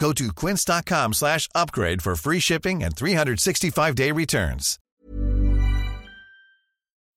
Go to quince.com slash upgrade for free shipping and 365-day returns.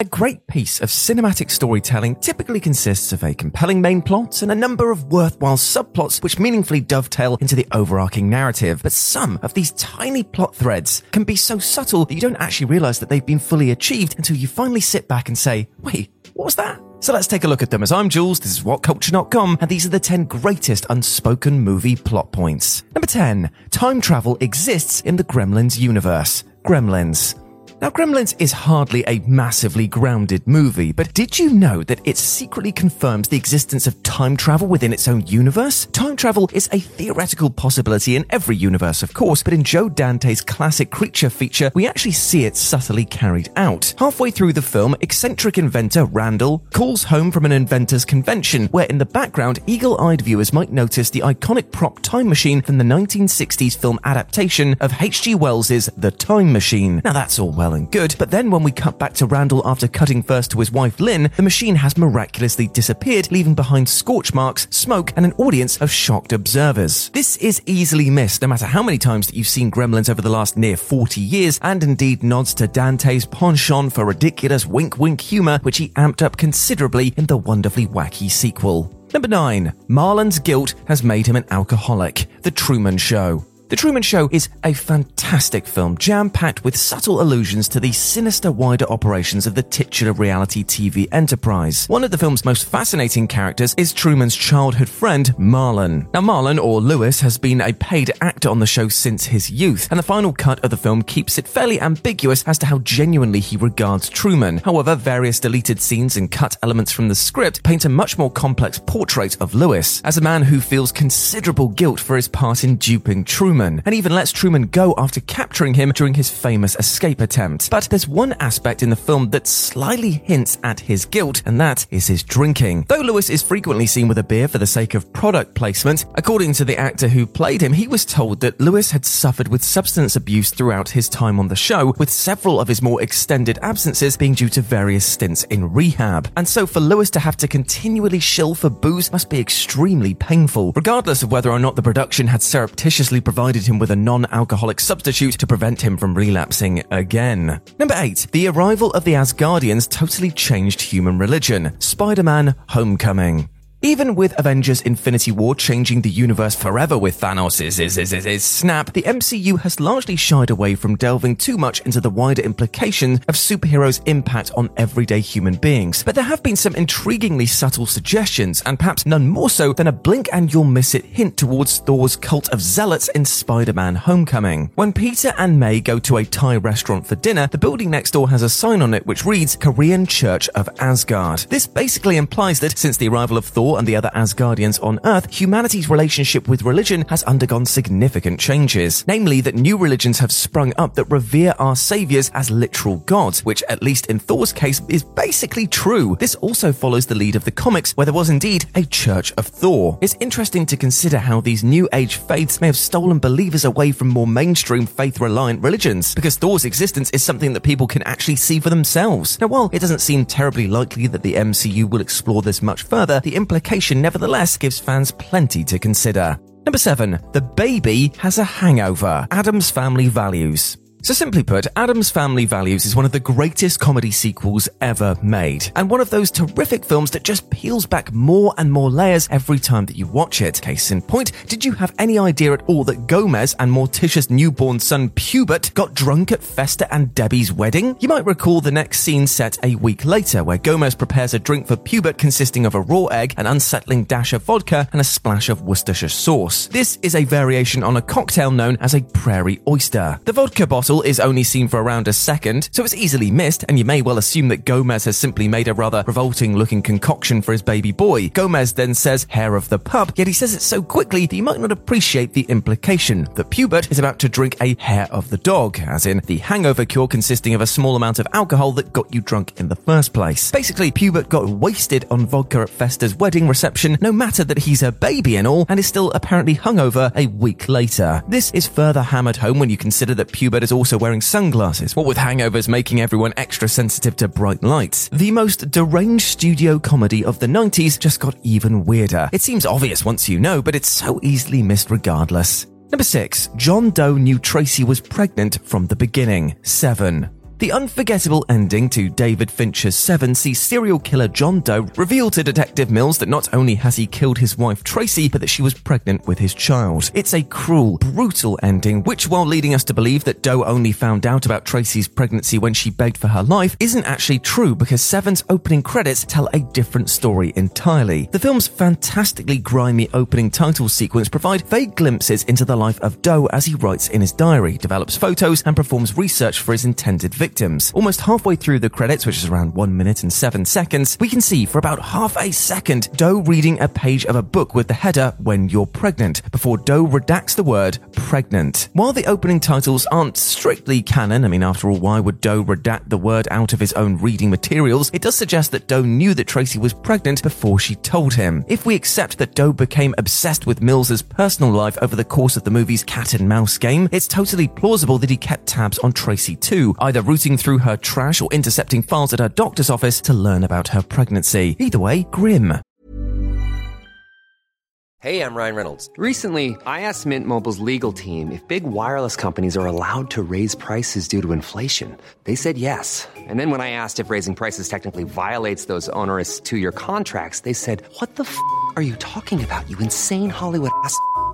A great piece of cinematic storytelling typically consists of a compelling main plot and a number of worthwhile subplots which meaningfully dovetail into the overarching narrative. But some of these tiny plot threads can be so subtle that you don't actually realize that they've been fully achieved until you finally sit back and say, wait, what was that? So let's take a look at them. As I'm Jules, this is WhatCulture.com, and these are the 10 greatest unspoken movie plot points. Number 10. Time travel exists in the Gremlins universe. Gremlins. Now, Gremlins is hardly a massively grounded movie, but did you know that it secretly confirms the existence of time travel within its own universe? Time travel is a theoretical possibility in every universe, of course, but in Joe Dante's classic creature feature, we actually see it subtly carried out. Halfway through the film, eccentric inventor Randall calls home from an inventors convention, where in the background, eagle eyed viewers might notice the iconic prop time machine from the 1960s film adaptation of H.G. Wells's The Time Machine. Now, that's all well and good, but then when we cut back to Randall after cutting first to his wife Lynn, the machine has miraculously disappeared, leaving behind scorch marks, smoke, and an audience of shocked observers. This is easily missed no matter how many times that you've seen Gremlins over the last near 40 years, and indeed nods to Dante's penchant for ridiculous wink wink humor, which he amped up considerably in the wonderfully wacky sequel. Number 9. Marlon's guilt has made him an alcoholic. The Truman Show. The Truman Show is a fantastic film, jam packed with subtle allusions to the sinister wider operations of the titular reality TV enterprise. One of the film's most fascinating characters is Truman's childhood friend, Marlon. Now, Marlon, or Lewis, has been a paid actor on the show since his youth, and the final cut of the film keeps it fairly ambiguous as to how genuinely he regards Truman. However, various deleted scenes and cut elements from the script paint a much more complex portrait of Lewis as a man who feels considerable guilt for his part in duping Truman. Truman, and even lets Truman go after capturing him during his famous escape attempt. But there's one aspect in the film that slyly hints at his guilt, and that is his drinking. Though Lewis is frequently seen with a beer for the sake of product placement, according to the actor who played him, he was told that Lewis had suffered with substance abuse throughout his time on the show, with several of his more extended absences being due to various stints in rehab. And so for Lewis to have to continually shill for booze must be extremely painful, regardless of whether or not the production had surreptitiously provided provided him with a non alcoholic substitute to prevent him from relapsing again. Number 8. The arrival of the Asgardians totally changed human religion. Spider Man Homecoming. Even with Avengers Infinity War changing the universe forever with Thanos' is, is, is, is, snap, the MCU has largely shied away from delving too much into the wider implications of superheroes' impact on everyday human beings. But there have been some intriguingly subtle suggestions, and perhaps none more so than a blink and you'll miss it hint towards Thor's cult of zealots in Spider-Man Homecoming. When Peter and May go to a Thai restaurant for dinner, the building next door has a sign on it which reads Korean Church of Asgard. This basically implies that since the arrival of Thor and the other Asgardians on Earth, humanity's relationship with religion has undergone significant changes. Namely, that new religions have sprung up that revere our saviors as literal gods, which, at least in Thor's case, is basically true. This also follows the lead of the comics, where there was indeed a Church of Thor. It's interesting to consider how these new age faiths may have stolen believers away from more mainstream faith reliant religions, because Thor's existence is something that people can actually see for themselves. Now, while it doesn't seem terribly likely that the MCU will explore this much further, the implication nevertheless gives fans plenty to consider. Number 7. The baby has a hangover. Addams family values. So simply put, Addams Family Values is one of the greatest comedy sequels ever made, and one of those terrific films that just peels back more and more layers every time that you watch it. Case in point, did you have any idea at all that Gomez and Morticia's newborn son Pubert got drunk at Fester and Debbie's wedding? You might recall the next scene set a week later, where Gomez prepares a drink for Pubert consisting of a raw egg, an unsettling dash of vodka, and a splash of Worcestershire sauce. This is a variation on a cocktail known as a prairie oyster. The vodka bottle is only seen for around a second, so it's easily missed, and you may well assume that Gomez has simply made a rather revolting looking concoction for his baby boy. Gomez then says hair of the pup, yet he says it so quickly that you might not appreciate the implication that Pubert is about to drink a hair of the dog, as in the hangover cure consisting of a small amount of alcohol that got you drunk in the first place. Basically, Pubert got wasted on vodka at Fester's wedding reception, no matter that he's a baby and all, and is still apparently hungover a week later. This is further hammered home when you consider that Pubert is also wearing sunglasses, what with hangovers making everyone extra sensitive to bright lights. The most deranged studio comedy of the 90s just got even weirder. It seems obvious once you know, but it's so easily missed regardless. Number 6. John Doe knew Tracy was pregnant from the beginning. 7. The unforgettable ending to David Fincher's Seven sees serial killer John Doe reveal to Detective Mills that not only has he killed his wife Tracy, but that she was pregnant with his child. It's a cruel, brutal ending, which, while leading us to believe that Doe only found out about Tracy's pregnancy when she begged for her life, isn't actually true because Seven's opening credits tell a different story entirely. The film's fantastically grimy opening title sequence provide vague glimpses into the life of Doe as he writes in his diary, develops photos, and performs research for his intended victims. Almost halfway through the credits, which is around 1 minute and 7 seconds, we can see for about half a second Doe reading a page of a book with the header When You're Pregnant, before Doe redacts the word pregnant. While the opening titles aren't strictly canon, I mean, after all, why would Doe redact the word out of his own reading materials? It does suggest that Doe knew that Tracy was pregnant before she told him. If we accept that Doe became obsessed with Mills's personal life over the course of the movie's cat and mouse game, it's totally plausible that he kept tabs on Tracy too, either rooting through her trash or intercepting files at her doctor's office to learn about her pregnancy. Either way, grim. Hey, I'm Ryan Reynolds. Recently, I asked Mint Mobile's legal team if big wireless companies are allowed to raise prices due to inflation. They said yes. And then when I asked if raising prices technically violates those onerous two year contracts, they said, What the f are you talking about, you insane Hollywood ass?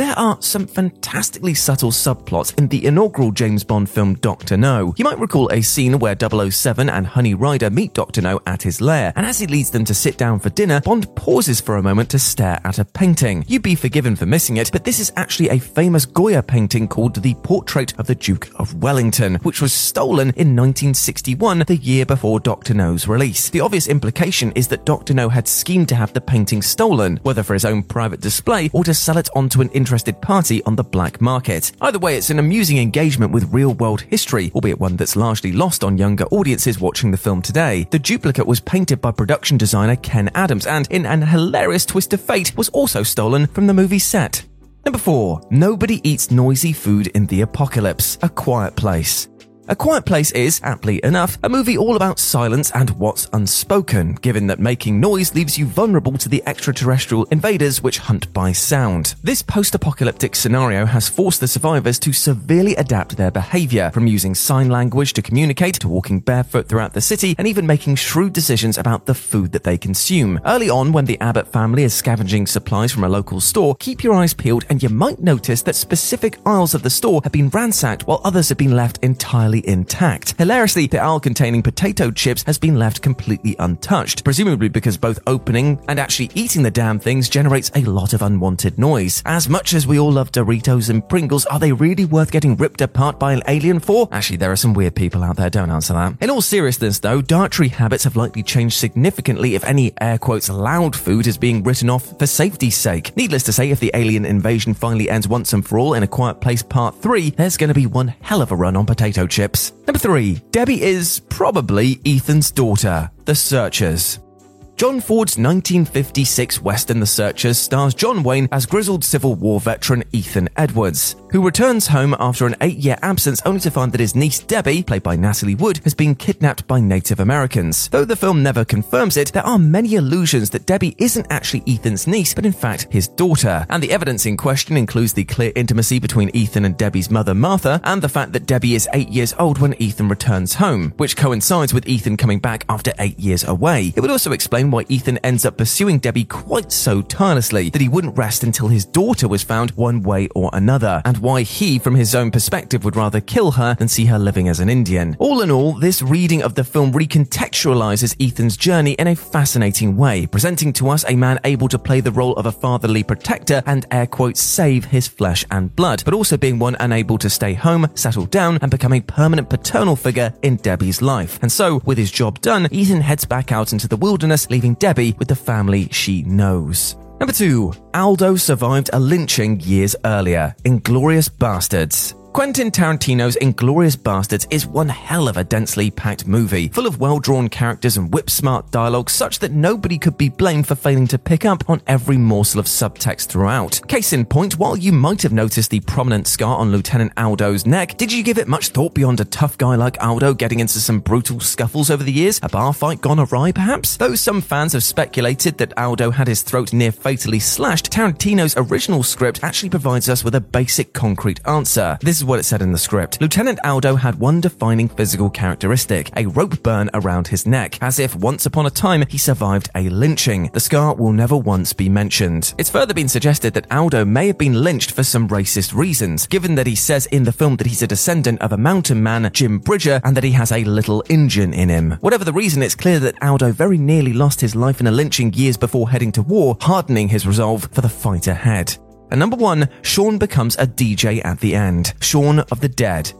There are some fantastically subtle subplots in the inaugural James Bond film Dr. No. You might recall a scene where 007 and Honey Ryder meet Dr. No at his lair, and as he leads them to sit down for dinner, Bond pauses for a moment to stare at a painting. You'd be forgiven for missing it, but this is actually a famous Goya painting called The Portrait of the Duke of Wellington, which was stolen in 1961, the year before Dr. No's release. The obvious implication is that Dr. No had schemed to have the painting stolen, whether for his own private display or to sell it onto an interested party on the black market. Either way, it's an amusing engagement with real world history, albeit one that's largely lost on younger audiences watching the film today. The duplicate was painted by production designer Ken Adams and, in an hilarious twist of fate, was also stolen from the movie set. Number 4. Nobody eats noisy food in the apocalypse. A quiet place. A Quiet Place is, aptly enough, a movie all about silence and what's unspoken, given that making noise leaves you vulnerable to the extraterrestrial invaders which hunt by sound. This post-apocalyptic scenario has forced the survivors to severely adapt their behavior, from using sign language to communicate, to walking barefoot throughout the city, and even making shrewd decisions about the food that they consume. Early on, when the Abbott family is scavenging supplies from a local store, keep your eyes peeled and you might notice that specific aisles of the store have been ransacked while others have been left entirely intact. Hilariously, the aisle containing potato chips has been left completely untouched, presumably because both opening and actually eating the damn things generates a lot of unwanted noise. As much as we all love Doritos and Pringles, are they really worth getting ripped apart by an alien for? Actually, there are some weird people out there, don't answer that. In all seriousness though, dietary habits have likely changed significantly if any air quotes loud food is being written off for safety's sake. Needless to say, if the alien invasion finally ends once and for all in A Quiet Place Part 3, there's to be one hell of a run on potato chips. Number 3. Debbie is probably Ethan's daughter. The Searchers. John Ford's 1956 western The Searchers stars John Wayne as grizzled Civil War veteran Ethan Edwards, who returns home after an eight year absence only to find that his niece Debbie, played by Natalie Wood, has been kidnapped by Native Americans. Though the film never confirms it, there are many allusions that Debbie isn't actually Ethan's niece, but in fact his daughter. And the evidence in question includes the clear intimacy between Ethan and Debbie's mother Martha, and the fact that Debbie is eight years old when Ethan returns home, which coincides with Ethan coming back after eight years away. It would also explain why Ethan ends up pursuing Debbie quite so tirelessly that he wouldn't rest until his daughter was found one way or another, and why he, from his own perspective, would rather kill her than see her living as an Indian. All in all, this reading of the film recontextualizes Ethan's journey in a fascinating way, presenting to us a man able to play the role of a fatherly protector and air quotes save his flesh and blood, but also being one unable to stay home, settle down, and become a permanent paternal figure in Debbie's life. And so, with his job done, Ethan heads back out into the wilderness, leaving Debbie with the family she knows. Number two, Aldo survived a lynching years earlier. Inglourious Basterds. Quentin Tarantino's Inglourious Basterds is one hell of a densely packed movie, full of well drawn characters and whip smart dialogue, such that nobody could be blamed for failing to pick up on every morsel of subtext throughout. Case in point, while you might have noticed the prominent scar on Lieutenant Aldo's neck, did you give it much thought beyond a tough guy like Aldo getting into some brutal scuffles over the years? A bar fight gone awry, perhaps? Though some fans have speculated that Aldo had his throat near fatally slashed, Tarantino's original script actually provides us with a basic concrete answer. This is what it said in the script. Lieutenant Aldo had one defining physical characteristic, a rope burn around his neck, as if once upon a time he survived a lynching. The scar will never once be mentioned. It's further been suggested that Aldo may have been lynched for some racist reasons, given that he says in the film that he's a descendant of a mountain man, Jim Bridger, and that he has a little Indian in him. Whatever the reason, it's clear that Aldo very nearly lost his life in a lynching years before heading to war, hardening his resolve for the fight ahead. And number one, Shaun becomes a DJ at the end. Shaun of the Dead.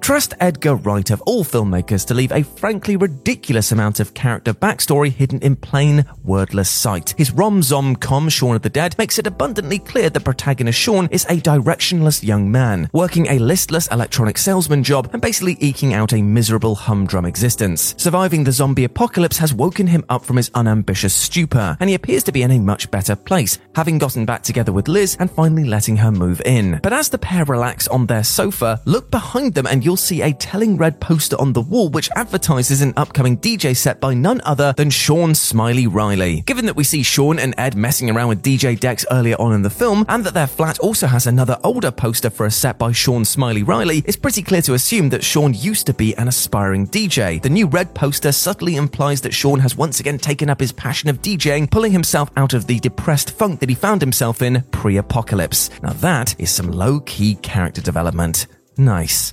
Trust Edgar Wright of all filmmakers to leave a frankly ridiculous amount of character backstory hidden in plain, wordless sight. His rom-zom com Shaun of the Dead makes it abundantly clear that protagonist Shaun is a directionless young man, working a listless electronic salesman job and basically eking out a miserable humdrum existence. Surviving the zombie apocalypse has woken him up from his unambitious stupor, and he appears to be in a much better place, having gotten back together with Liz and finally letting her move in. But as the pair relax on their sofa, look behind them and you'll see a telling red poster on the wall which advertises an upcoming DJ set by none other than Shaun Smiley Riley. Given that we see Shaun and Ed messing around with DJ decks earlier on in the film, and that their flat also has another older poster for a set by Shaun Smiley Riley, it's pretty clear to assume that Shaun used to be an aspiring DJ. The new red poster subtly implies that Shaun has once again taken up his passion of DJing, pulling himself out of the depressed funk that he found himself in pre apocalypse. Now that is some low key character development. Nice.